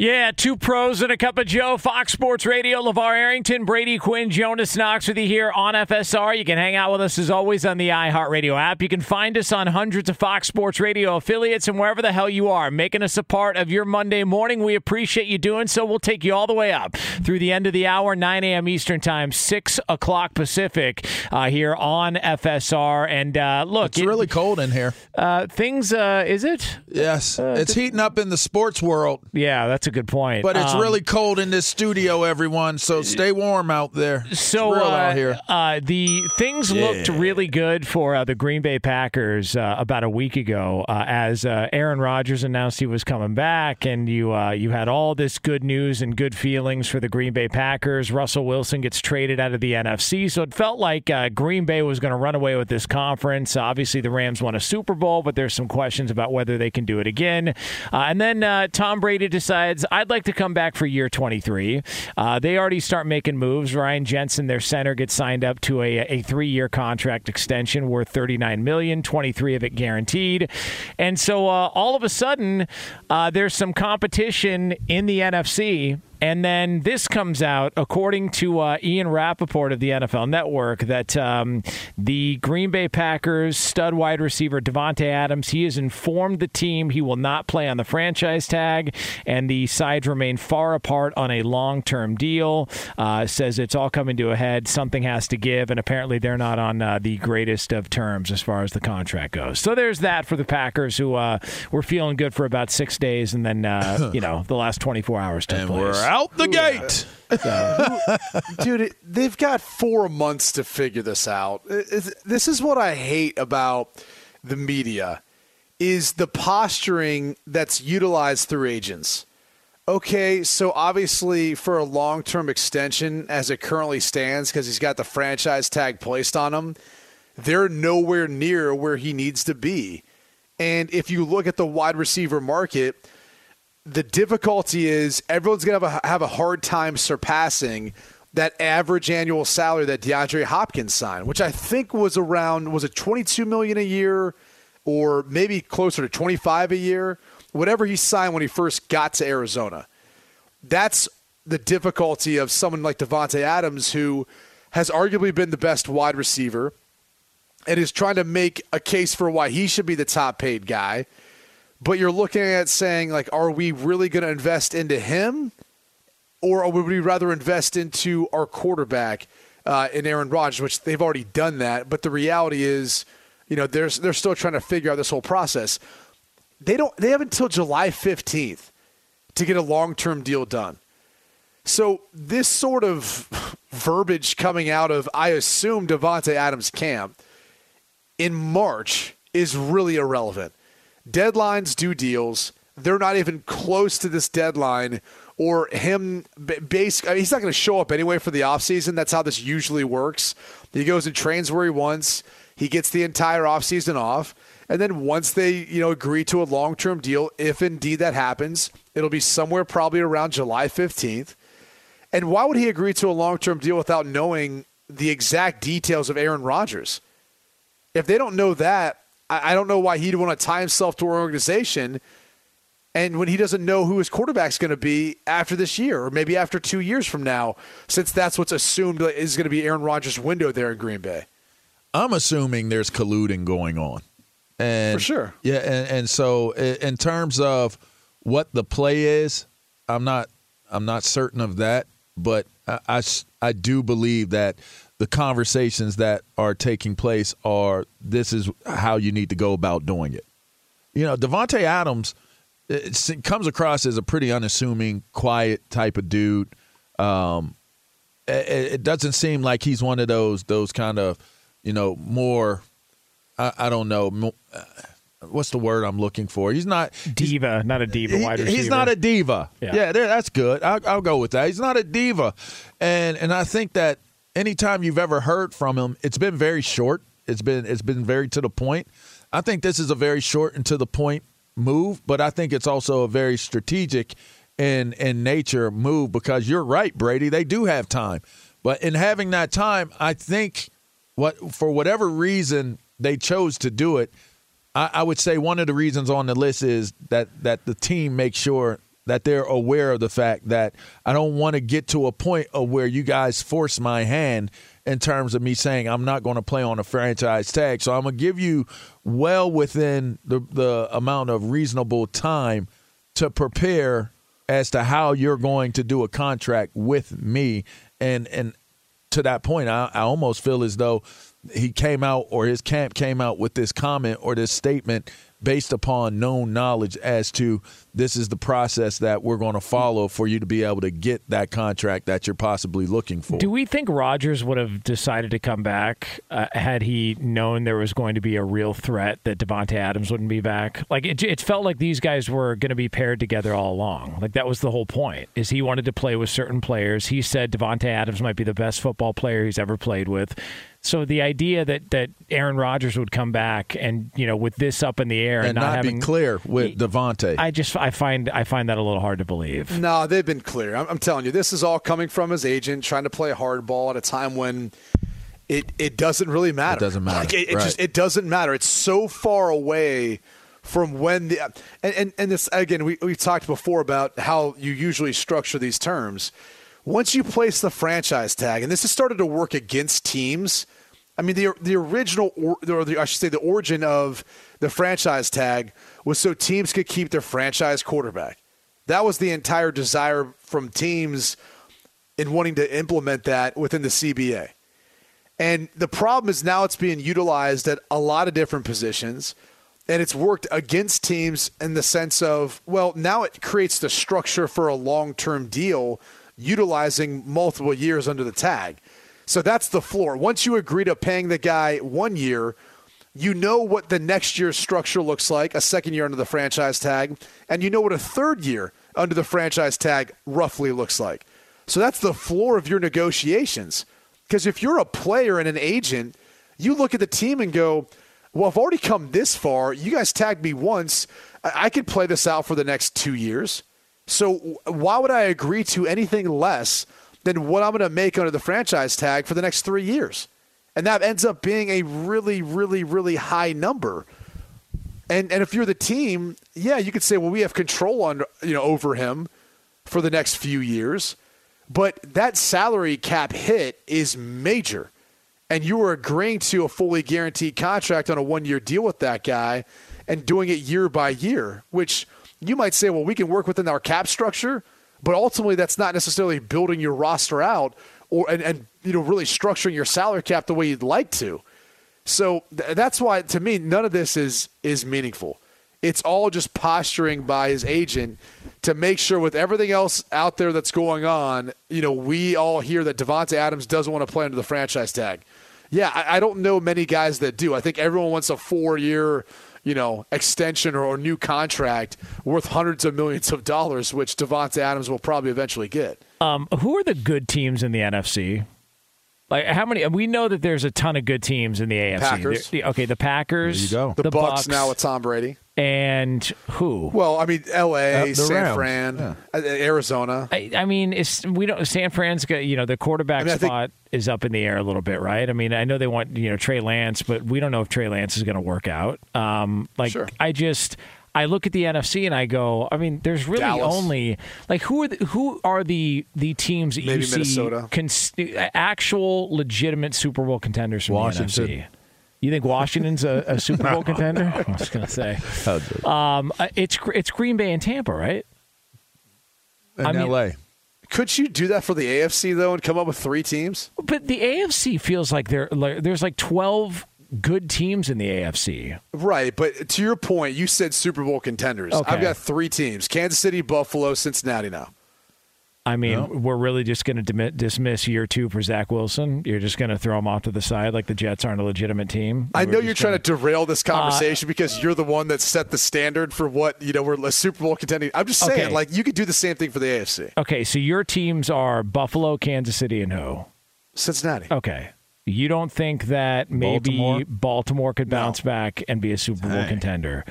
Yeah, two pros and a cup of Joe. Fox Sports Radio, LaVar Arrington, Brady Quinn, Jonas Knox with you here on FSR. You can hang out with us as always on the iHeartRadio app. You can find us on hundreds of Fox Sports Radio affiliates and wherever the hell you are, making us a part of your Monday morning. We appreciate you doing so. We'll take you all the way up through the end of the hour, 9 a.m. Eastern Time, 6 o'clock Pacific uh, here on FSR. And uh, look, it's it, really cold in here. Uh, things, uh, is it? Yes. Uh, it's th- heating up in the sports world. Yeah, that's a good point. But it's um, really cold in this studio, everyone. So stay warm out there. So uh, out here. Uh, the things yeah. looked really good for uh, the Green Bay Packers uh, about a week ago, uh, as uh, Aaron Rodgers announced he was coming back, and you you had all this good news and good feelings for the Green Bay Packers. Russell Wilson gets traded out of the NFC, so it felt like Green Bay was going to run away with this conference. obviously, the Rams won a Super Bowl, but there's some questions about whether they can do it again. and then Tom Brady decides I'd like to come back for year 23. Uh, they already start making moves. Ryan Jensen, their center, gets signed up to a, a three-year contract extension worth 39 million, 23 of it guaranteed. And so uh, all of a sudden, uh, there's some competition in the NFC and then this comes out, according to uh, Ian Rapoport of the NFL Network, that um, the Green Bay Packers stud wide receiver Davante Adams he has informed the team he will not play on the franchise tag, and the sides remain far apart on a long-term deal. Uh, says it's all coming to a head. Something has to give, and apparently they're not on uh, the greatest of terms as far as the contract goes. So there's that for the Packers, who uh, were feeling good for about six days, and then uh, you know the last 24 hours took and place out the gate. So, dude, they've got four months to figure this out. This is what I hate about the media is the posturing that's utilized through agents. Okay, so obviously for a long-term extension as it currently stands because he's got the franchise tag placed on him, they're nowhere near where he needs to be. And if you look at the wide receiver market – the difficulty is everyone's going to have a hard time surpassing that average annual salary that DeAndre Hopkins signed, which I think was around was it 22 million a year or maybe closer to 25 a year, whatever he signed when he first got to Arizona. That's the difficulty of someone like Davante Adams who has arguably been the best wide receiver and is trying to make a case for why he should be the top paid guy but you're looking at saying like, are we really going to invest into him, or would we rather invest into our quarterback uh, in Aaron Rodgers, which they've already done that. But the reality is, you know, they're they're still trying to figure out this whole process. They don't. They have until July 15th to get a long term deal done. So this sort of verbiage coming out of, I assume, Davante Adams' camp in March is really irrelevant deadlines do deals. They're not even close to this deadline or him base I mean, he's not going to show up anyway for the offseason. That's how this usually works. He goes and trains where he wants. He gets the entire offseason off. And then once they, you know, agree to a long-term deal, if indeed that happens, it'll be somewhere probably around July 15th. And why would he agree to a long-term deal without knowing the exact details of Aaron Rodgers? If they don't know that, I, I don't know why he'd want to tie himself to our organization. And when he doesn't know who his quarterback's going to be after this year, or maybe after two years from now, since that's what's assumed is going to be Aaron Rodgers' window there in Green Bay. I'm assuming there's colluding going on. And For sure. Yeah, and, and so in terms of what the play is, I'm not I'm not certain of that, but I, I, I do believe that the conversations that are taking place are this is how you need to go about doing it. You know, Davante Adams it comes across as a pretty unassuming, quiet type of dude. Um, it, it, doesn't seem like he's one of those those kind of you know more I, I don't know what's the word I'm looking for? He's not diva, not a diva wide receiver. He's not a diva. Yeah, yeah that's good. I'll, I'll go with that. He's not a diva, and and I think that anytime you've ever heard from him, it's been very short. It's been it's been very to the point. I think this is a very short and to the point move, but I think it's also a very strategic in in nature move because you're right, Brady. They do have time, but in having that time, I think what for whatever reason they chose to do it. I, I would say one of the reasons on the list is that that the team makes sure that they're aware of the fact that I don't want to get to a point of where you guys force my hand in terms of me saying I'm not going to play on a franchise tag. So I'm going to give you well within the, the amount of reasonable time to prepare as to how you're going to do a contract with me. And and to that point, I, I almost feel as though he came out or his camp came out with this comment or this statement based upon known knowledge as to this is the process that we're going to follow for you to be able to get that contract that you're possibly looking for. Do we think Rodgers would have decided to come back uh, had he known there was going to be a real threat that Davante Adams wouldn't be back? Like it, it felt like these guys were going to be paired together all along. Like that was the whole point. Is he wanted to play with certain players. He said Davante Adams might be the best football player he's ever played with. So the idea that, that Aaron Rodgers would come back and you know with this up in the air and, and not, not having, be clear with Davante, I just I find I find that a little hard to believe. No, they've been clear. I'm, I'm telling you, this is all coming from his agent trying to play hardball at a time when it it doesn't really matter. It doesn't matter. Like, it, it right. just it doesn't matter. It's so far away from when the and and, and this again we we talked before about how you usually structure these terms. Once you place the franchise tag, and this has started to work against teams. I mean, the the original, or, the, I should say, the origin of the franchise tag was so teams could keep their franchise quarterback. That was the entire desire from teams in wanting to implement that within the CBA. And the problem is now it's being utilized at a lot of different positions, and it's worked against teams in the sense of, well, now it creates the structure for a long term deal utilizing multiple years under the tag. So that's the floor. Once you agree to paying the guy one year, you know what the next year's structure looks like, a second year under the franchise tag, and you know what a third year under the franchise tag roughly looks like. So that's the floor of your negotiations. Because if you're a player and an agent, you look at the team and go, well, I've already come this far. You guys tagged me once. I could play this out for the next two years. So why would I agree to anything less than what I'm going to make under the franchise tag for the next three years? And that ends up being a really, really, really high number. And and if you're the team, yeah, you could say, well, we have control on you know over him for the next few years. But that salary cap hit is major. And you are agreeing to a fully guaranteed contract on a one year deal with that guy and doing it year by year, which you might say, well, we can work within our cap structure, but ultimately that's not necessarily building your roster out or and, and you know really structuring your salary cap the way you'd like to. So th- that's why to me none of this is is meaningful. It's all just posturing by his agent to make sure with everything else out there that's going on, you know, we all hear that Davante Adams doesn't want to play under the franchise tag. Yeah, I, I don't know many guys that do. I think everyone wants a four year, you know, extension or, or new contract worth hundreds of millions of dollars, which Davante Adams will probably eventually get. Um, who are the good teams in the NFC? Like how many? We know that there's a ton of good teams in the AFC. Packers. The- okay, the Packers. There you go. The, The Bucs, Bucs. now with Tom Brady. And who? Well, I mean, L.A., Uh, San Rams. Fran, Yeah. uh, Arizona. I, I mean, it's we don't. San Fran's got you know the quarterback I mean, I think- spot is up in the air a little bit, right? I mean, I know they want you know Trey Lance, but we don't know if Trey Lance is going to work out. Um, like Sure. I just. I look at the NFC and I go. I mean, there's really Dallas. only like who are the, who are the the teams that Maybe you see Minnesota. cons- actual legitimate Super Bowl contenders from Washington. the NFC? You think Washington's a, a Super Bowl contender? I was going to say um, uh, it's it's Green Bay and Tampa, right? in I mean- LA. Could you do that for the AFC though, and come up with three teams? But the AFC feels like there like, there's like 12 good teams in the AFC. Right, but to your point, you said Super Bowl contenders. Okay. I've got three teams: Kansas City, Buffalo, Cincinnati. Now, I mean, No. we're really just going to dismiss year two for Zach Wilson. You're just going to throw him off to the side like the Jets aren't a legitimate team. I We're know you're trying gonna- to derail this Uh, conversation because you're the one that set the standard for what you know we're a Super Bowl contending. I'm just saying, Okay. like you could do the same thing for the AFC. Okay, so your teams are Buffalo, Kansas City, and who? Cincinnati. Okay. You don't think that maybe Baltimore? Baltimore, could No. bounce back and be a Super Bowl Dang. contender?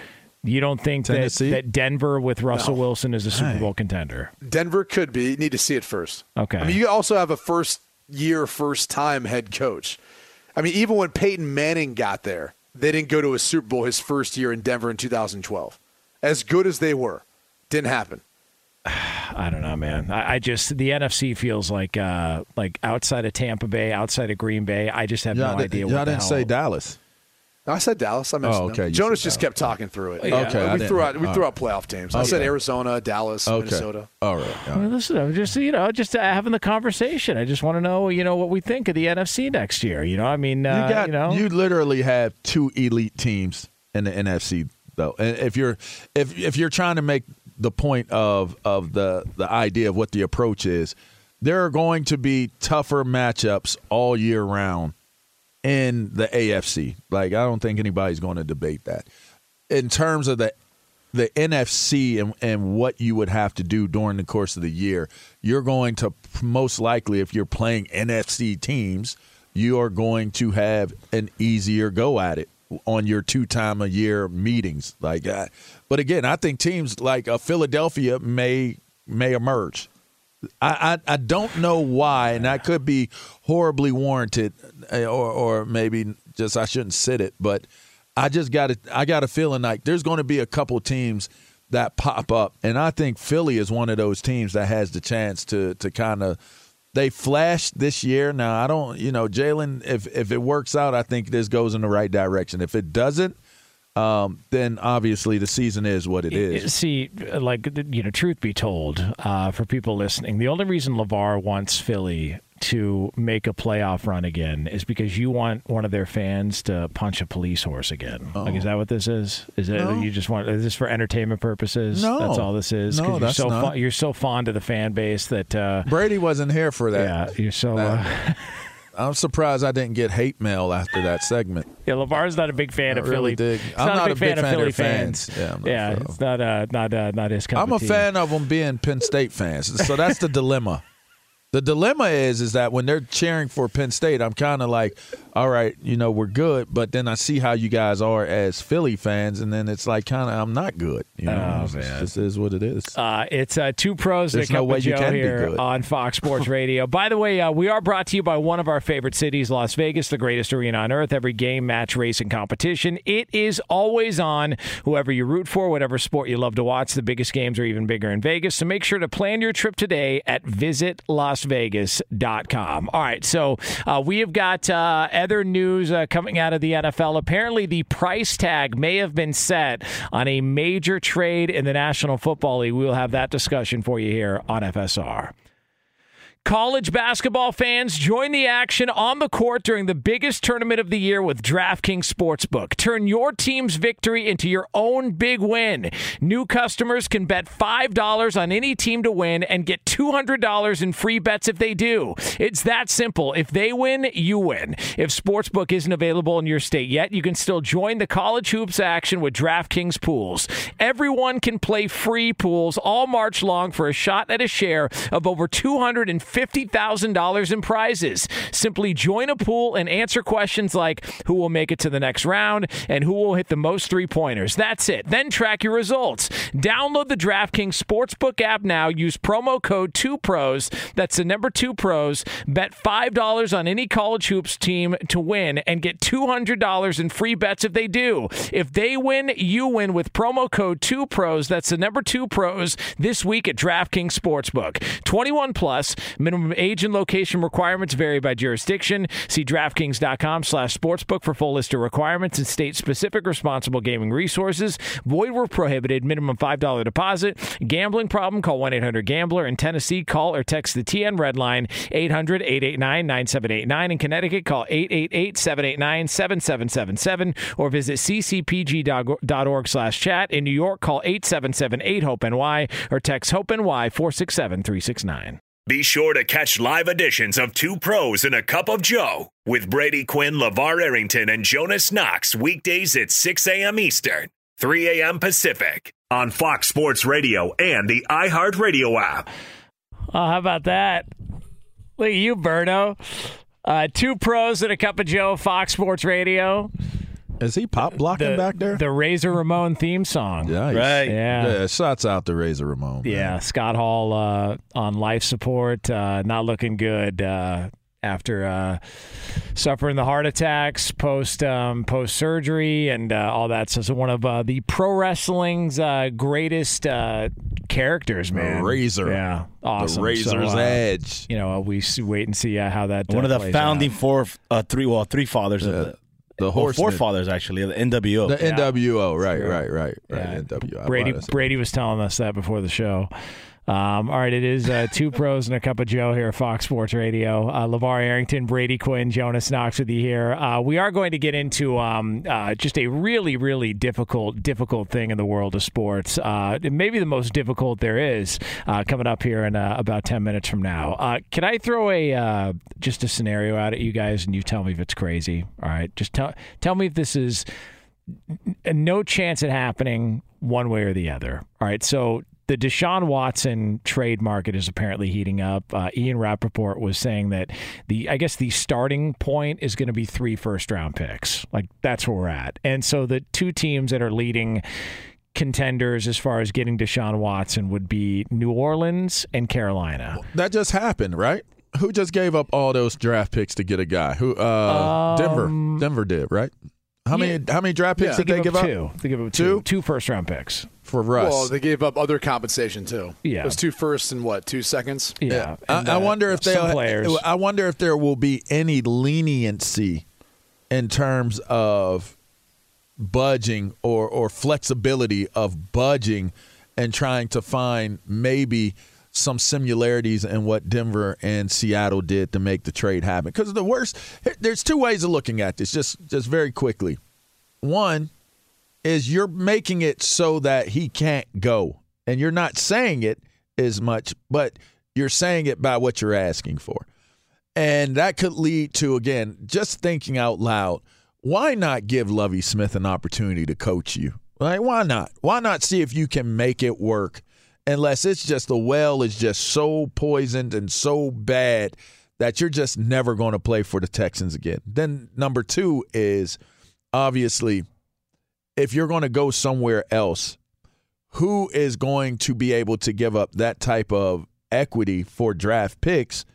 You don't think that, Tennessee? that Denver with Russell No. Wilson is a Super. Bowl contender? Denver could be. You need to see it first. Okay. I mean, you also have a first year, first time head coach. I mean, even when Peyton Manning got there, they didn't go to a Super Bowl his first year in Denver in 2012. As good as they were, didn't happen. I don't know, man. I, I just the NFC feels like uh, like outside of Tampa Bay, outside of Green Bay. I just have no idea. y'all what didn't hell. say Dallas. I said Dallas. I mentioned Oh, them. okay, you Jonas just Dallas. kept talking through it. Yeah. Okay, we threw out we all threw right. out playoff teams. I said Arizona, Dallas, Okay. Minnesota. All right. all Well, listen, I'm just you know just uh, having the conversation. I just want to know you know what we think of the NFC next year. You know, I mean, uh, you got you know, you literally have two elite teams in the NFC though. And if you're if if you're trying to make the point of of the the idea of what the approach is, there are going to be tougher matchups all year round in the AFC. Like I don't think anybody's going to debate that. In terms of the the NFC and, and what you would have to do during the course of the year, you're going to most likely, if you're playing NFC teams, you are going to have an easier go at it on your two time a year meetings. Like, uh, but again, I think teams like uh, Philadelphia may may emerge. I, I I don't know why, and that could be horribly warranted, uh, or or maybe just I shouldn't sit it, but I just got it. I got a feeling like there's going to be a couple teams that pop up, and I think Philly is one of those teams that has the chance to to kind of. They flashed this year. Now I don't, you know, Jalen. If if it works out, I think this goes in the right direction. If it doesn't, um, then obviously the season is what it is. See, like you know, truth be told, uh, for people listening, the only reason LaVar wants Philly to make a playoff run again is because you want one of their fans to punch a police horse again. Like, is that what this is? Is it No. you just want? Is this for entertainment purposes? No. that's all this is. No, you're so not. Fo- you're so fond of the fan base that. Uh, Brady wasn't here for that. yeah, you're so. Uh, I'm surprised I didn't get hate mail after that segment. yeah, LaVar's not a big fan I of really Philly. dig. I'm not, a big fan, of Philly fans. fans. Yeah, not yeah, it's not uh, not uh, not his cup I'm a fan of them being Penn State fans. So that's the dilemma. The dilemma is is that when they're cheering for Penn State, I'm kind of like, all right, you know, we're good, but then I see how you guys are as Philly fans, and then it's like kind of I'm not good. You know, Oh, It's- man. this is what it is. Uh, it's uh, two pros and There's cup no way you Joe can be here good. on Fox Sports Radio. By the way, uh, we are brought to you by one of our favorite cities, Las Vegas, the greatest arena on earth. Every game, match, race, and competition, it is always on. Whoever you root for, whatever sport you love to watch, the biggest games are even bigger in Vegas. So make sure to plan your trip today at visitlasvegas.com. All right, so uh, we have got uh, other news uh, coming out of the NFL. Apparently, the price tag may have been set on a major trade in the National Football League. We will have that discussion for you here on FSR. College basketball fans, join the action on the court during the biggest tournament of the year with DraftKings Sportsbook. Turn your team's victory into your own big win. New customers can bet $5 on any team to win and get $200 in free bets if they do. It's that simple. If they win, you win. If Sportsbook isn't available in your state yet, you can still join the college hoops action with DraftKings pools. Everyone can play free pools all March long for a shot at a share of over $250,000 in prizes. Simply join a pool and answer questions like who will make it to the next round and who will hit the most three pointers. That's it. Then track your results. Download the DraftKings Sportsbook app now. Use promo code 2pros. That's the number 2 pros. Bet $5 on any college hoops team to win and get $200 in free bets if they do. If they win, you win with promo code 2pros. That's the number 2 pros this week at DraftKings Sportsbook. 21 plus. Minimum age and location requirements vary by jurisdiction. See DraftKings.com slash sportsbook for full list of requirements and state-specific responsible gaming resources. Void where prohibited. Minimum $5 deposit. Gambling problem? Call 1-800-GAMBLER. In Tennessee, call or text the TN Red Line 800-889-9789. In Connecticut, call 888-789-7777 or visit ccpg.org slash chat. In New York, call 877-8-HOPE-NY or text HOPE-NY 467-369. Be sure to catch live editions of Two Pros and a Cup of Joe with Brady Quinn, LaVar Arrington, and Jonas Knox weekdays at 6 a.m. Eastern, 3 a.m. Pacific on Fox Sports Radio and the iHeartRadio app. Oh, how about that? Look at you, Berto. Uh, two pros and a cup of Joe, Fox Sports Radio. Is he pop blocking The, back there? the Razor Ramon theme song. yeah, Right. Yeah. Yeah, shots out to Razor Ramon. man. Yeah, Scott Hall uh, on life support, uh, not looking good uh, after uh, suffering the heart attacks post um, post surgery and uh, all that. So, so one of uh, the pro wrestling's uh, greatest uh, characters, man. Razor. yeah, awesome. The Razor's So, uh, Edge. You know, we wait and see uh, how that. One uh, of the plays founding out. four, uh, three, well, three fathers of the, The or horseman. forefathers actually of the NWO. The NWO, right, right, right, right. Yeah. NWO. Brady Brady was telling us that before the show. Um, all right, it is uh, two pros and a cup of Joe here at Fox Sports Radio. Uh, LaVar Arrington, Brady Quinn, Jonas Knox with you here. Uh, we are going to get into um, uh, just a really, really difficult, difficult thing in the world of sports. Uh, maybe the most difficult there is uh, coming up here in uh, about 10 minutes from now. Uh, can I throw a uh, just a scenario out at you guys and you tell me if it's crazy? All right, just tell, tell me if this is no chance at happening one way or the other. All right, so the Deshaun Watson trade market is apparently heating up. Uh, Ian Rapoport was saying that the, I guess the starting point is going to be three first round picks. Like that's where we're at. And so the two teams that are leading contenders as far as getting Deshaun Watson would be New Orleans and Carolina. That just happened, right? Who just gave up all those draft picks to get a guy? Who? Uh, Denver. Denver did, right? How many? How many draft picks Yeah. did they give up up two. They give up Two? two. Two first round picks. for Russ? Well, they gave up other compensation too. Yeah. it was two firsts and what two seconds. Yeah. I, And, I uh, wonder if they. players. I wonder if there will be any leniency in terms of budging or or flexibility of budging and trying to find maybe some similarities in what Denver and Seattle did to make the trade happen. Because the worst, there's two ways of looking at this. Just just very quickly, one is you're making it so that he can't go, and you're not saying it as much, but you're saying it by what you're asking for. And that could lead to, again, just thinking out loud, why not give Lovie Smith an opportunity to coach you? Like, why not? Why not see if you can make it work? Unless it's just the well is just so poisoned and so bad that you're just never going to play for the Texans again. Then number two is obviously if you're going to go somewhere else, who is going to be able to give up that type of equity for draft picks?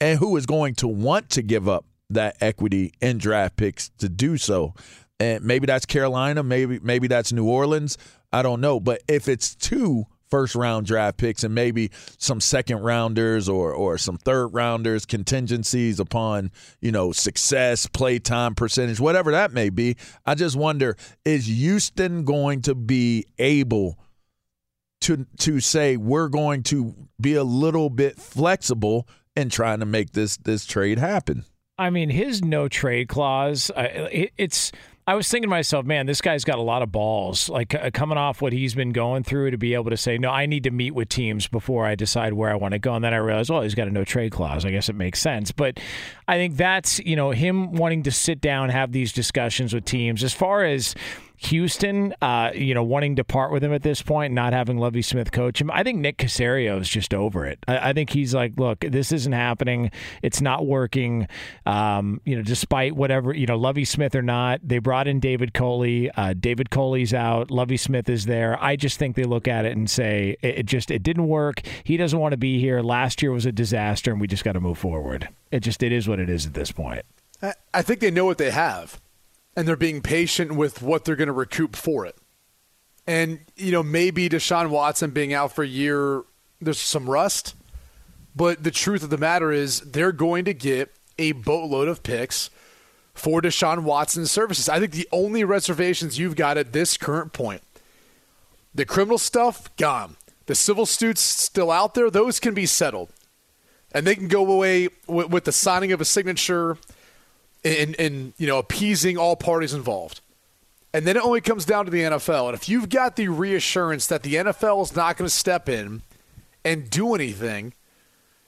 And who is going to want to give up that equity in draft picks to do so? And maybe that's Carolina maybe maybe that's New Orleans. I don't know. But if it's two first round draft picks and maybe some second rounders or or some third rounders contingencies upon you know success play time percentage whatever that may be I just wonder is Houston going to be able to to say we're going to be a little bit flexible in trying to make this this trade happen. I mean, his no trade clause. Uh, it, it's. I was thinking to myself, man, this guy's got a lot of balls. Like uh, coming off what he's been going through to be able to say, no, I need to meet with teams before I decide where I want to go. And then I realized, well, he's got a no trade clause. I guess it makes sense. But I think that's you know him wanting to sit down, have these discussions with teams. As far as Houston, uh, you know, wanting to part with him at this point, not having Lovie Smith coach him. I think Nick Caserio is just over it. I, I think he's like, look, this isn't happening. It's not working. Um, you know, despite whatever, you know, Lovie Smith or not, they brought in David Culley. Uh, David Culley's out. Lovie Smith is there. I just think they look at it and say, it, it just, it didn't work. He doesn't want to be here. Last year was a disaster, and we just got to move forward. It just, it is what it is at this point. I- I think they know what they have, and they're being patient with what they're going to recoup for it. And you know, maybe Deshaun Watson being out for a year, there's some rust. But the truth of the matter is, they're going to get a boatload of picks for Deshaun Watson's services. I think the only reservations you've got at this current point, the criminal stuff gone, the civil suits still out there. Those can be settled, and they can go away with, the signing of a signature and, and you know appeasing all parties involved. And then it only comes down to the NFL. And if you've got the reassurance that the NFL is not going to step in and do anything,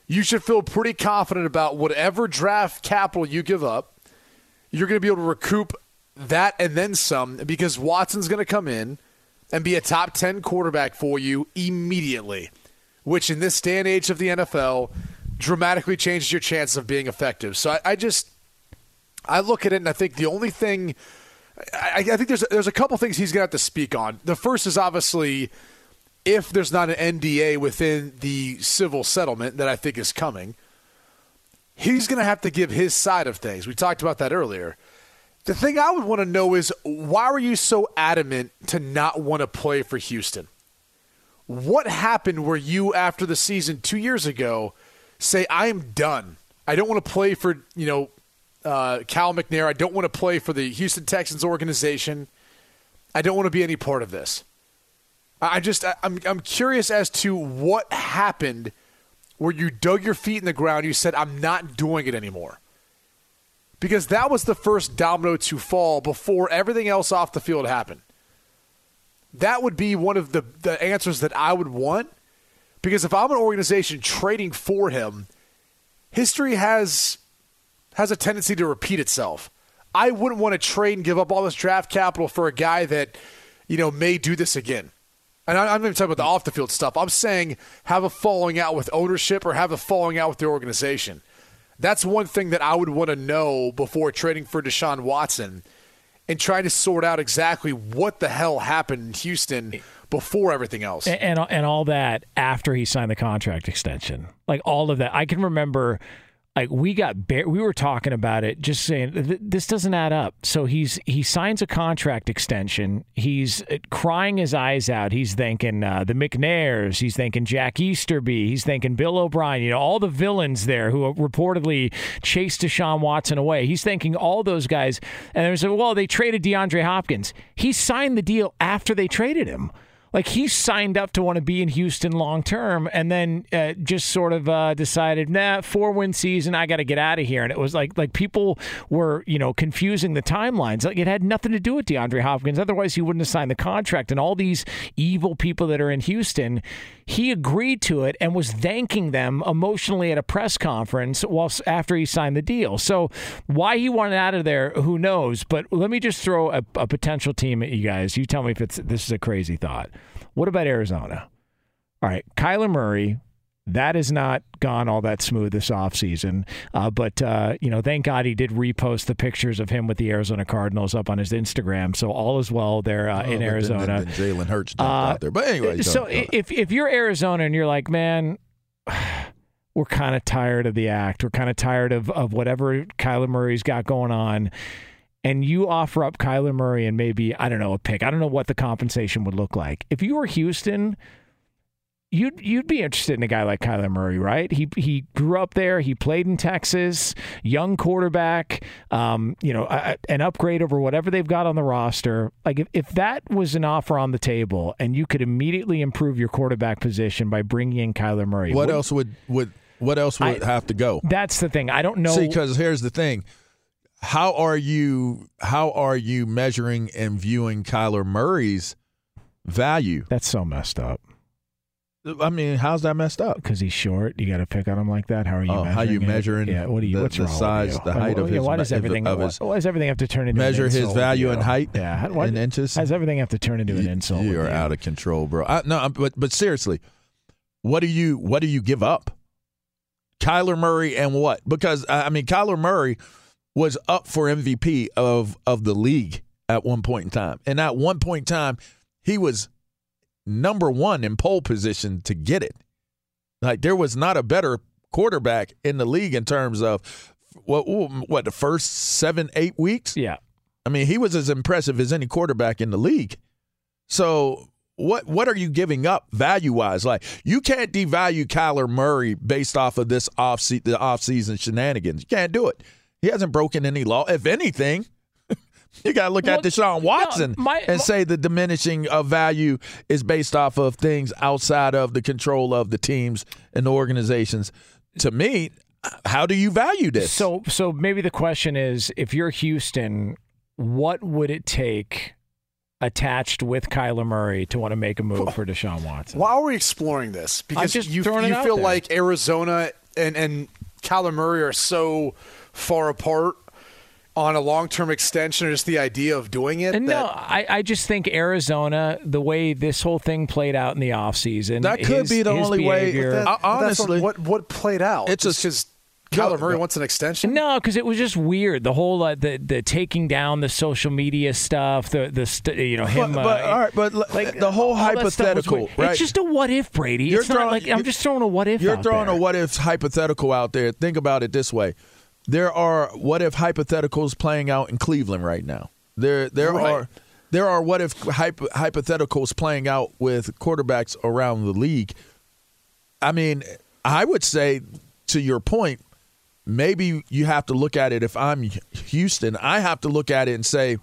you should feel pretty confident about whatever draft capital you give up. You're going to be able to recoup that and then some because Watson's going to come in and be a top 10 quarterback for you immediately, which in this day and age of the NFL dramatically changes your chances of being effective. So I, I just, I look at it and I think the only thing, I, I think there's, there's a couple things he's to have to speak on. The first is obviously if there's not an NDA within the civil settlement that I think is coming, he's going to have to give his side of things. We talked about that earlier. The thing I would want to know is why were you so adamant to not want to play for Houston? What happened where you, after the season two years ago, say, I am done? I don't want to play for, you know, uh, Cal McNair. I don't want to play for the Houston Texans organization. I don't want to be any part of this. I just I'm I'm curious as to what happened where you dug your feet in the ground. You said I'm not doing it anymore because that was the first domino to fall before everything else off the field happened. That would be one of the the answers that I would want because if I'm an organization trading for him, history has has a tendency to repeat itself. I wouldn't want to trade and give up all this draft capital for a guy that you know may do this again and I'm not even talking about the off the field stuff. I'm saying have a falling out with ownership or have a falling out with the organization. That's one thing that I would want to know before trading for Deshaun Watson and trying to sort out exactly what the hell happened in Houston before everything else. And, and, and all that after he signed the contract extension. Like all of that. I can remember like we got we were talking about it just saying this doesn't add up. So he's he signs a contract extension. He's uh, crying his eyes out. He's thinking uh, the mcnairs. He's thinking jack easterby. He's thinking bill o'brien. You know all the villains there who reportedly chased deshaun watson away. He's thinking all those guys. And there's a well they traded deandre hopkins. He signed the deal after they traded him like he signed up to want to be in Houston long term, and then uh, just sort of uh, decided, nah, four win season, I got to get out of here. And it was like like people were you know confusing the timelines. Like it had nothing to do with DeAndre Hopkins. Otherwise, he wouldn't have signed the contract. And all these evil people that are in Houston, he agreed to it and was thanking them emotionally at a press conference whilst after he signed the deal. So why he wanted out of there, who knows? But let me just throw a, a potential team at you guys. You tell me if it's this is a crazy thought. What about Arizona? All right, Kyler Murray. That has not gone all that smooth this offseason. Uh, but, uh, you know, thank God he did repost the pictures of him with the Arizona Cardinals up on his Instagram. So all is well there uh, oh, in Arizona. Then, then Jalen Hurts uh, out there. But anyway. So if, if you're Arizona and you're like, man, we're kind of tired of the act. We're kind of tired of, of whatever Kyler Murray's got going on and you offer up Kyler Murray and maybe, I don't know, a pick. I don't know what the compensation would look like. If you were Houston, you'd you'd be interested in a guy like Kyler Murray, right? He he grew up there. He played in Texas. Young quarterback. Um, you know, a, an upgrade over whatever they've got on the roster. Like if, if that was an offer on the table, and you could immediately improve your quarterback position by bringing in Kyler Murray, what would, else would would what else would I, have to go? That's the thing. I don't know. See, because here's the thing how are you how are you measuring and viewing Kyler Murray's value? That's so messed up. I mean, how's that messed up? Because he's short. You got to pick on him like that. How are you? Oh, how you it? measuring? Yeah. What do you? The, what's the wrong size, with the height of yeah, his. Why does everything? Of his, why does everything have to turn into measure his value in height? Yeah. Why, in inches. How does everything have to turn into an insult? You are out of control, bro. I, no, but but seriously, what do you what do you give up? Kyler Murray and what? Because I mean, Kyler Murray was up for MVP of of the league at one point in time. And at one point in time, he was number 1 in pole position to get it. Like there was not a better quarterback in the league in terms of what what the first 7 8 weeks? Yeah. I mean, he was as impressive as any quarterback in the league. So what what are you giving up value wise? Like you can't devalue Kyler Murray based off of this off the off season shenanigans. You can't do it. He hasn't broken any law. If anything, you got to look well, at Deshaun Watson no, my, and my, say the diminishing of value is based off of things outside of the control of the teams and the organizations. To me, how do you value this? So, so maybe the question is, if you're Houston, what would it take attached with Kyler Murray to want to make a move for Deshaun Watson? Why are we exploring this? Because you, you feel like Arizona and and Kyler Murray are so far apart on a long term extension or just the idea of doing it. And that, no, I, I just think Arizona, the way this whole thing played out in the offseason, That could his- be the his only way- behavior- that- but that's honestly, what what played out. it's a- because Kyler Murray wants an extension. No, because it was just weird. The whole uh, the the taking down the social media stuff, the the st- you know him. But, but uh, all right, but like the whole all that stuff was hypothetical, right? It's just a what if, Brady. You're it's not throwing- like I'm just throwing a what if. You're out throwing there. a what if hypothetical out there. Think about it this way: there are what if hypotheticals playing out in Cleveland right now. There, there Right. are there are what if hypo- hypotheticals playing out with quarterbacks around the league. I mean, I would say to your point, maybe you have to look at it. If I'm Houston, I have to look at it and say,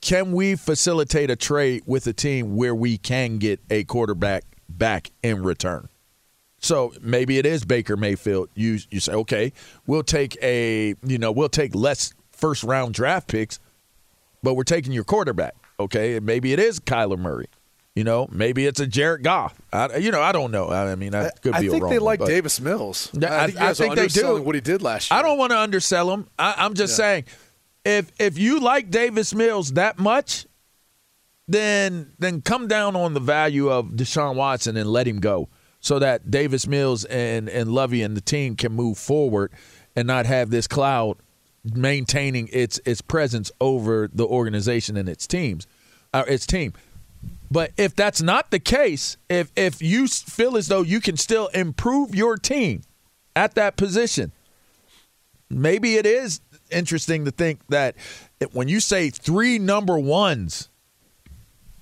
can we facilitate a trade with a team where we can get a quarterback back in return? So maybe it is Baker Mayfield. You you say, okay, we'll take a you know we'll take less first round draft picks, but we're taking your quarterback. Okay, and maybe it is Kyler Murray. You know, maybe it's a Jared Goff. I, you know, I don't know. I mean, I could I be I think they one, like Davis Mills. I, I- think I think they do. what he did last year. I don't want to undersell him. I, I'm just Yeah. saying, if if you like Davis Mills that much, then then come down on the value of Deshaun Watson and let him go, so that Davis Mills and and Lovie and the team can move forward and not have this cloud maintaining its its presence over the organization and its teams, uh, its team. But if that's not the case, if if you feel as though you can still improve your team at that position, maybe it is interesting to think that when you say three number ones,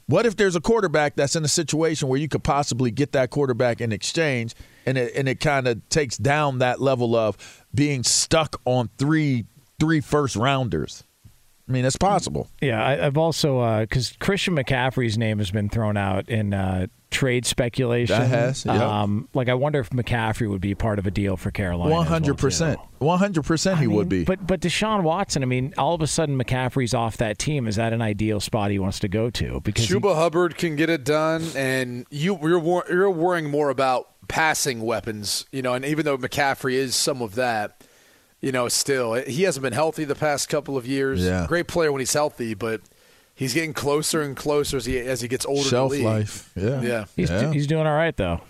what if there's a quarterback that's in a situation where you could possibly get that quarterback in exchange, and it and it kind of takes down that level of being stuck on three three first rounders. I mean, it's possible. Yeah, I, I've also because Christian McCaffrey's name has been thrown out in uh, trade speculation. That has, yep. um, like I wonder if McCaffrey would be part of a deal for Carolina. One hundred percent, one hundred percent, he I would be. But but Deshaun Watson, I mean, all of a sudden McCaffrey's off that team. Is that an ideal spot he wants to go to? Because he- Hubbard can get it done, and you you're wor- you're worrying more about passing weapons, you know. And even though McCaffrey is some of that, you know, still he hasn't been healthy the past couple of years. Yeah. great player when he's healthy, but he's getting closer and closer as he as he gets older. Shelf in the league. life, yeah, Yeah. he's Yeah. he's doing all right though.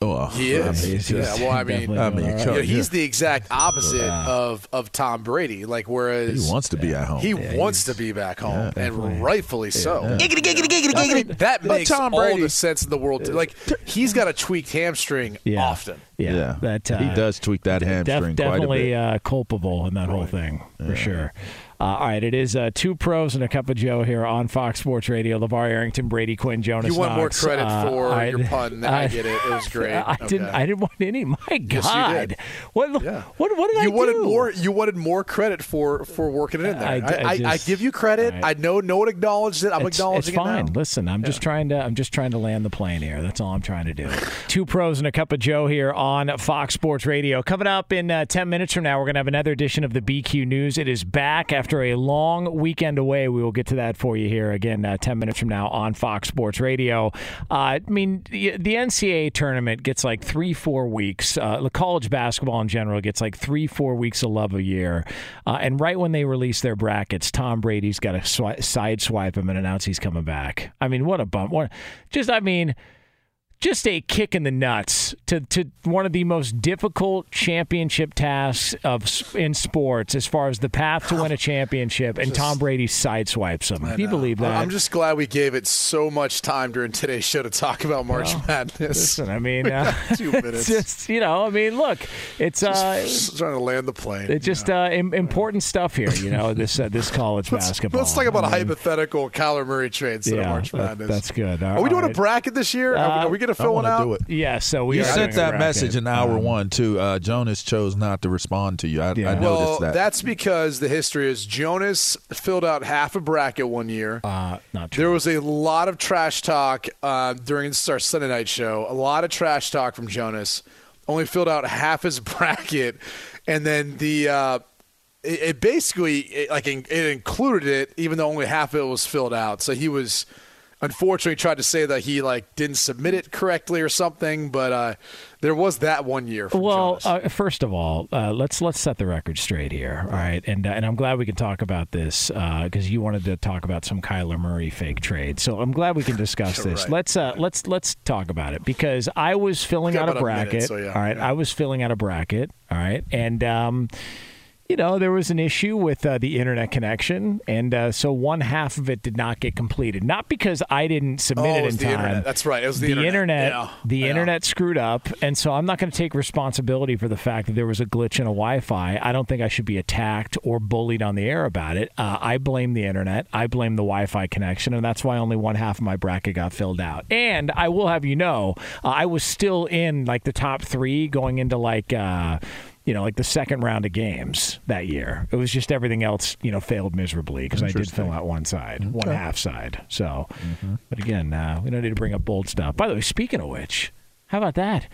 Oh, He I mean, he's- yeah. he's Well, I mean, I mean, all you know, he's the exact opposite of of Tom Brady. Like whereas he wants to be at home. he wants to be back home, and rightfully so. Giggity, giggity, giggity, I mean, giggity. that makes Tom all the sense in the world. to- Like he's got a tweaked hamstring Yeah. often. Yeah, that uh, he does tweak that def- hamstring quite a definitely bit. uh, culpable in that whole thing for sure. Uh, all right, it is uh, two pros and a cup of Joe here on Fox Sports Radio. LaVar Arrington, Brady Quinn, Jonas. You want more credit Uh, for I- your pun. I, get it. It was great. I didn't. I didn't want any. My Yes, God, did. what? Yeah. What? What did you I wanted do? more. You wanted more credit for for working it in there. I- just- give you credit. right. I know no one acknowledged it. I'm it's, acknowledging it's fine. it. Listen, I'm just trying to I'm just trying to land the plane here. That's all I'm trying to do. Two pros and a cup of Joe here on Fox Sports Radio. Coming up in uh, 10 minutes from now, we're going to have another edition of the BQ News. It is back after a long weekend away. We will get to that for you here again uh, 10 minutes from now on Fox Sports Radio. Uh, I mean, the, the NCAA tournament gets like three, four weeks. Uh, the college basketball in general gets like three, four weeks of love a year. Uh, and right when they release their brackets, Tom Brady's got to swi- sideswipe him and announce he's coming back. I mean, what a bump! What just I mean, just a kick in the nuts to, to one of the most difficult championship tasks of in sports as far as the path to win a championship, and Tom Brady sideswipes him. Do you believe that? I'm just glad we gave it so much time during today's show to talk about March Madness. Listen, I mean, uh, Two minutes. just you know, I mean, look, it's uh, Just trying to land the plane. it's just uh, Im- important stuff here. You know, this uh, this college basketball. Let's talk about a I mean, hypothetical Kyler Murray trade instead of Yeah, March that- Madness. that's good. Are we doing a bracket this year? are, we, are we going to I fill one want to out? do it. Yeah, so we You are sent that bracket. message in hour Um, one too. Uh, Jonas chose not to respond to you. I, Yeah. I noticed Well, that. that's because the history is Jonas filled out half a bracket one year. Uh, not true. There was a lot of trash talk uh, during our Sunday night show. A lot of trash talk from Jonas. Only filled out half his bracket, and then the uh, it, it basically it, like it included it, even though only half of it was filled out. So he was unfortunately tried to say that he like didn't submit it correctly or something. But uh, there was that one year. Well, uh, first of all, uh, let's let's set the record straight here, all right? And uh, and I'm glad we can talk about this because you wanted to talk about some Kyler Murray fake trade. So I'm glad we can discuss this. Right. Let's uh, let's let's talk about it because I was filling out a about a minute, bracket. so yeah, all right, yeah. I was filling out a bracket. All right, and. Um, you know, there was an issue with uh, the internet connection, and uh, so one half of it did not get completed. Not because I didn't submit Oh, it it in the time. internet. That's right. It was the internet. internet. Yeah. The Yeah. internet screwed up, and so I'm not going to take responsibility for the fact that there was a glitch in a Wi-Fi. I don't think I should be attacked or bullied on the air about it. Uh, I blame the internet. I blame the Wi-Fi connection, and that's why only one half of my bracket got filled out. And I will have you know, uh, I was still in like the top three going into like. You know, like the second round of games that year. It was just everything else, you know, failed miserably because I did fill out one side, one half side. So, but again, uh, we don't need to bring up bold stuff. By the way, speaking of which, how about that?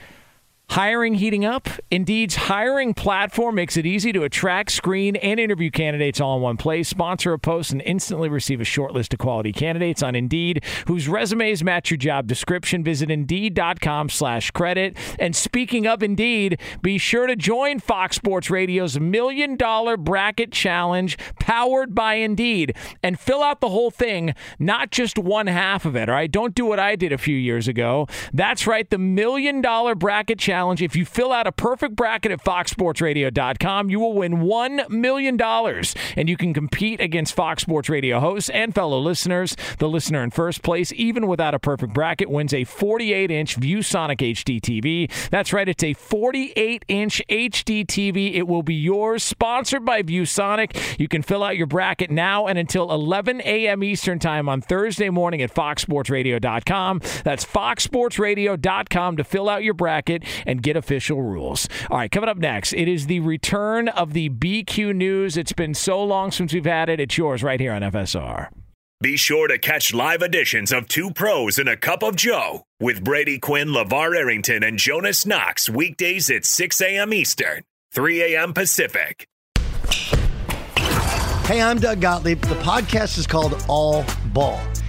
Hiring heating up? Indeed's hiring platform makes it easy to attract, screen, and interview candidates all in one place. Sponsor a post and instantly receive a short list of quality candidates on Indeed whose resumes match your job description. Visit Indeed.com slash credit. And speaking of Indeed, be sure to join Fox Sports Radio's Million Dollar Bracket Challenge powered by Indeed and fill out the whole thing, not just one half of it, all right? Don't do what I did a few years ago. That's right, the Million Dollar Bracket Challenge. If you fill out a perfect bracket at foxsportsradio.com, you will win $1 million. And you can compete against Fox Sports Radio hosts and fellow listeners. The listener in first place, even without a perfect bracket, wins a 48 inch ViewSonic HD TV. That's right, it's a 48 inch HD TV. It will be yours, sponsored by ViewSonic. You can fill out your bracket now and until 11 a.m. Eastern Time on Thursday morning at foxsportsradio.com. That's foxsportsradio.com to fill out your bracket and get official rules. All right, coming up next, it is the return of the BQ News. It's been so long since we've had it. It's yours right here on FSR. Be sure to catch live editions of Two Pros and a Cup of Joe with Brady Quinn, LaVar Arrington, and Jonas Knox weekdays at 6 a.m. Eastern, 3 a.m. Pacific. Hey, I'm Doug Gottlieb. The podcast is called All Ball.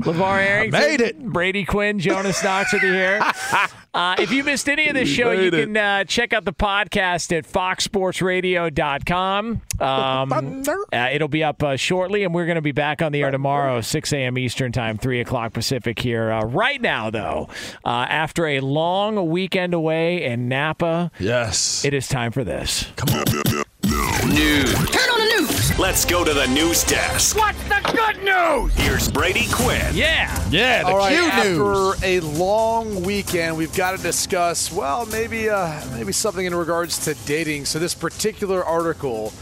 LaVar Arrington. made it. Brady Quinn, Jonas Knox with you here. Uh, if you missed any of this show, you can uh, check out the podcast at foxsportsradio.com. Um, uh, it'll be up uh, shortly, and we're going to be back on the air tomorrow, 6 a.m. Eastern Time, 3 o'clock Pacific here. Uh, right now, though, uh, after a long weekend away in Napa, Yes. it is time for this. Let's go to the news desk. What's the good news? Here's Brady Quinn. Yeah. yeah, the All right, Q after a long weekend, we've got to discuss, well, maybe uh, maybe something in regards to dating. So this particular article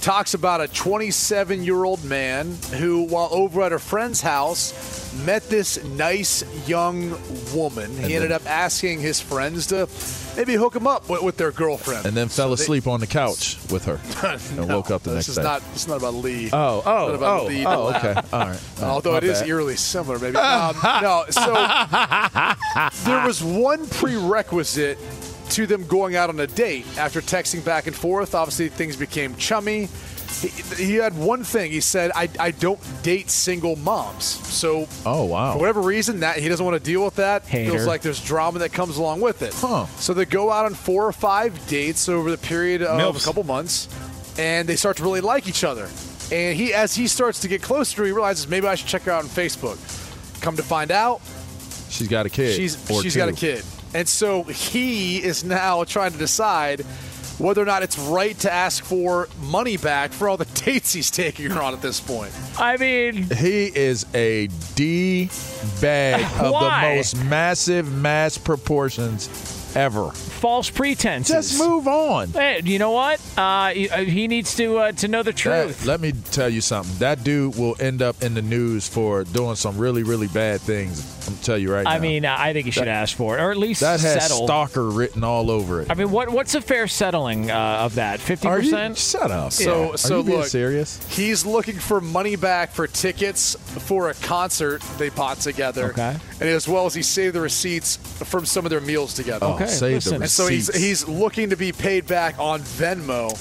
talks about a 27-year-old man who, while over at a friend's house, met this nice young woman. He ended up asking his friends to maybe hook him up with, with their girlfriend, And then fell So they- asleep on the couch with her and No, woke up the this next day. not. This is not about Lee. oh, oh, about oh, Lee oh, okay. All right. Oh, Although it is bad. eerily similar, maybe. Um, no, so there was one prerequisite to them going out on a date after texting back and forth. Obviously, things became chummy. He, he had one thing. He said, I, I don't date single moms. So, Oh, wow. for whatever reason, that he doesn't want to deal with that. Hater. Feels like there's drama that comes along with it. Huh. So they go out on four or five dates over the period of Milfs. a couple months, and they start to really like each other. And he, as he starts to get closer, he realizes maybe I should check her out on Facebook. Come to find out, She's got a kid. she's she's two. got a kid, and so he is now trying to decide whether or not it's right to ask for money back for all the dates he's taking her on at this point. I mean, He is a D bag of the most massive mass proportions ever. False pretenses. Just move on. Hey, you know what? Uh, he, uh, needs to uh, to know the That- truth. let me tell you something. That dude will end up in the news for doing some really, really bad things I'm tell you right now. I mean, I think you should ask for it, or at least that has settle. stalker written all over it. I mean, what what's a fair settling uh, of that? Fifty percent. shut up. So- Are so you being look- serious? He's looking for money back for tickets for a concert they bought together. Okay. And as well as he saved the receipts from some of their meals together. Okay, save listen. the And so he's he's looking to be paid back on Venmo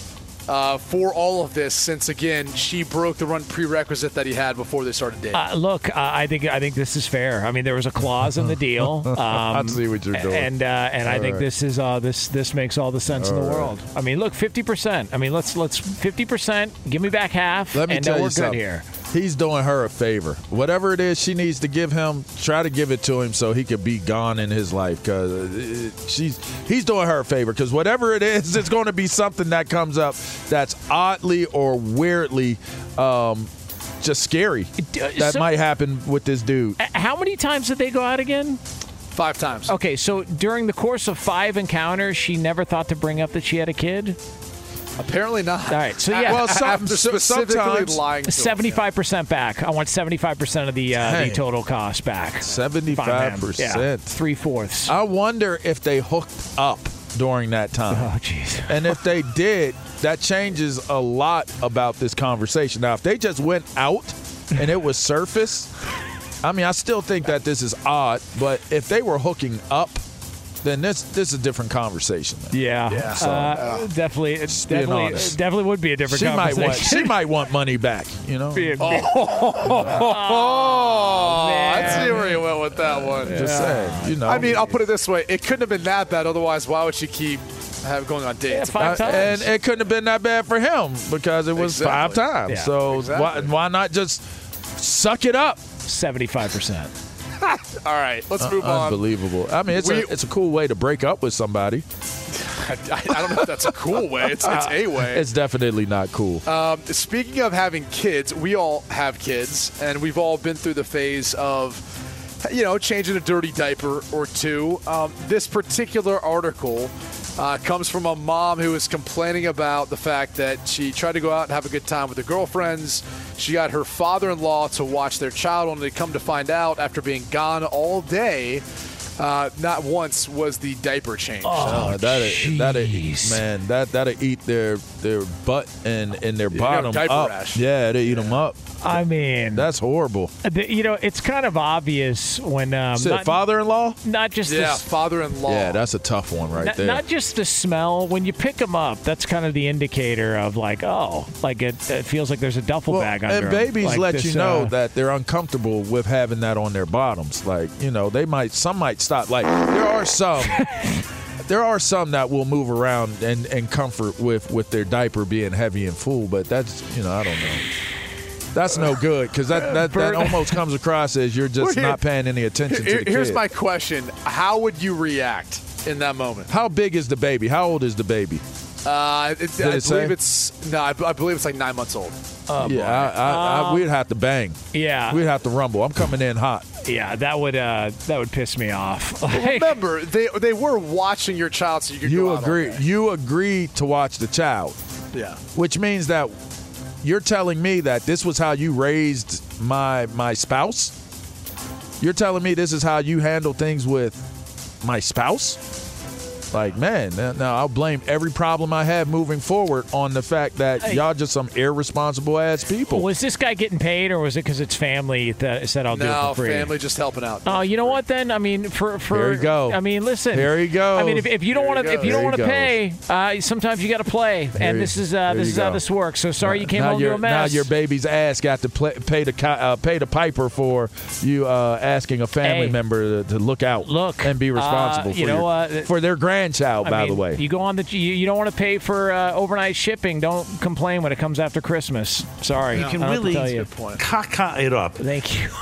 uh, for all of this, since again she broke the run prerequisite that he had before they started dating. Uh, look, uh, I think I think this is fair. I mean, there was a clause in the deal. Um, I see what you're doing. and uh, and I All think right. this is uh, this this makes all the sense in the world. I mean, look, fifty percent. I mean, let's let's fifty percent. Give me back half, Let me and tell then you we're good something. here. He's doing her a favor. Whatever it is she needs to give him, try to give it to him so he could be gone in his life. Because she's he's doing her a favor. Because whatever it is, it's going to be something that comes up that's oddly or weirdly um, just scary. Uh, That so- might happen with this dude. Uh, How many times did they go out again? Five times. Okay, so during the course of five encounters, she never thought to bring up that she had a kid. Apparently not. All right, so yeah. Well, some- after so- specifically sometimes- lying. Seventy-five percent back. I want seventy-five percent of the uh, the total cost back. Seventy-five percent. three fourths. I wonder if they hooked up during that time. Oh, jeez. And if they did, that changes a lot about this conversation. Now, if they just went out and it was surface, I mean, I still think that this is odd. But if they were hooking up, then this this is a different conversation. Yeah, Yeah. uh, definitely, it's being definitely, honest. definitely would be a different She might want she might want money back. You know, Be a- Oh, man. I see where you went with that one. just saying. You know, I mean, I'll put it this way: it couldn't have been that bad. Otherwise, why would she keep have going on Yeah, dates? five Uh, times. and it couldn't have been that bad for him because it was five times. Yeah. so Exactly. why, why not just suck it up? Seventy-five percent. All right, let's move on. Unbelievable. I mean, it's We- a it's a cool way to break up with somebody. I, I don't know if that's a cool way. It's, it's a way. It's definitely not cool. Um, speaking of having kids, we all have kids, and we've all been through the phase of, you know, changing a dirty diaper or two. Um, this particular article uh, comes from a mom who is complaining about the fact that she tried to go out and have a good time with her girlfriends. She got her father-in-law to watch their child, only to come to find out after being gone all day. Uh, not once was the diaper changed. Uh, that'll, that'll, man, that that'll eat their their butt and, and their got bottom diaper up. rash. Yeah, they eat them up. I mean, That's horrible. the- you know, it's kind of obvious when um, Said not, father-in-law. not just yeah, the, father-in-law. Yeah, that's a tough one right not, there. not just the smell. When you pick them up, that's kind of the indicator of like, oh, like it, it feels like there's a duffel well, bag under And babies Like let this, you know uh, that they're uncomfortable with having that on their bottoms. Like you know, they might some might stop. Like there are some. There are some that will move around and, and comfort with, with their diaper being heavy and full, but that's you know I don't know. That's no good because that, that, that almost comes across as you're just here- not paying any attention to Here- the here's kid. my question: How would you react in that moment? How big is the baby? How old is the baby? Uh, it, I it believe say? it's no, I, I believe it's like nine months old. yeah, I, I, I, we'd have to bang. Yeah, We'd have to rumble. I'm coming in hot. yeah, that would uh, that would piss me off. Like, Remember, they they were watching your child, so you could You go agree? day. You agree to watch the child, Yeah. which means that you're telling me that this was how you raised my my spouse. You're telling me this is how you handle things with my spouse. Like man, now now I'll blame every problem I have moving forward on the fact that Hey. y'all just some irresponsible ass people. was this guy getting paid, or was it because it's family that said I'll do it for free? family just helping out. Oh, you know what? Then I mean, for for There you go. I mean, listen. There you go. I mean, if, if you don't want to, if go. you don't want to pay, uh, sometimes you got to play. There and you- this is uh, this you is how this works. So sorry you came now home your, to a mess. Now your baby's ass got to play, pay the uh, pay the piper for you uh, asking a family Hey. member to, to look out, Look, and be uh, responsible you for, know your- what? for their grandchild. I by mean, the way, you go on the you, you don't want to pay for uh, overnight shipping. Don't complain when it comes after Christmas. Sorry, You I can don't really- you. Point. Caca it up. Thank you.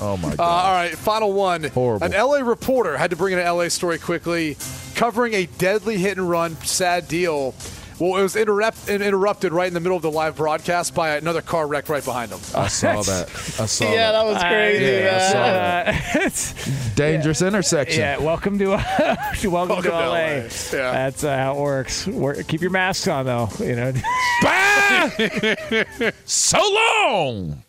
oh my Uh, god, all right, final one. Horrible. An LA reporter had to bring in an LA story quickly, covering a deadly hit and run, sad deal. Well, it was interrupt- interrupted right in the middle of the live broadcast by another car wreck right behind him. I saw that. I saw Yeah, that that. was crazy. Yeah, I saw man. that. Uh, it's- Dangerous intersection. yeah, welcome to welcome, Welcome to to LA. LA. Yeah. That's uh, how it works. Work, keep your masks on though. You know. Bah! so long.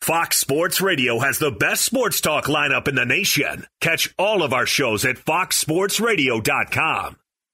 Fox Sports Radio has the best sports talk lineup in the nation. Catch all of our shows at foxsportsradio.com.